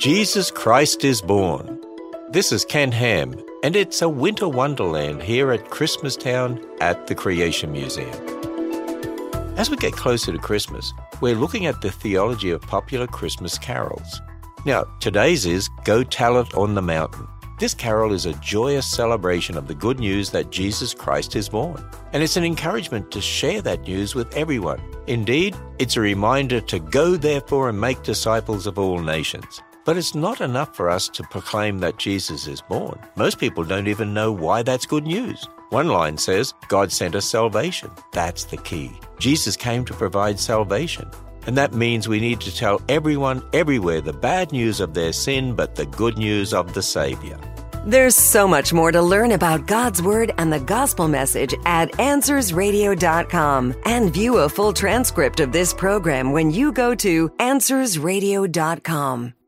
Jesus Christ is born. This is Ken Ham, and it's a winter wonderland here at Christmastown at the Creation Museum. As we get closer to Christmas, we're looking at the theology of popular Christmas carols. Now, today's is Go Tell It on the Mountain. This carol is a joyous celebration of the good news that Jesus Christ is born, and it's an encouragement to share that news with everyone. Indeed, it's a reminder to go therefore and make disciples of all nations. But it's not enough for us to proclaim that Jesus is born. Most people don't even know why that's good news. One line says, God sent us salvation. That's the key. Jesus came to provide salvation. And that means we need to tell everyone everywhere the bad news of their sin, but the good news of the Savior. There's so much more to learn about God's Word and the gospel message at AnswersRadio.com. And view a full transcript of this program when you go to AnswersRadio.com.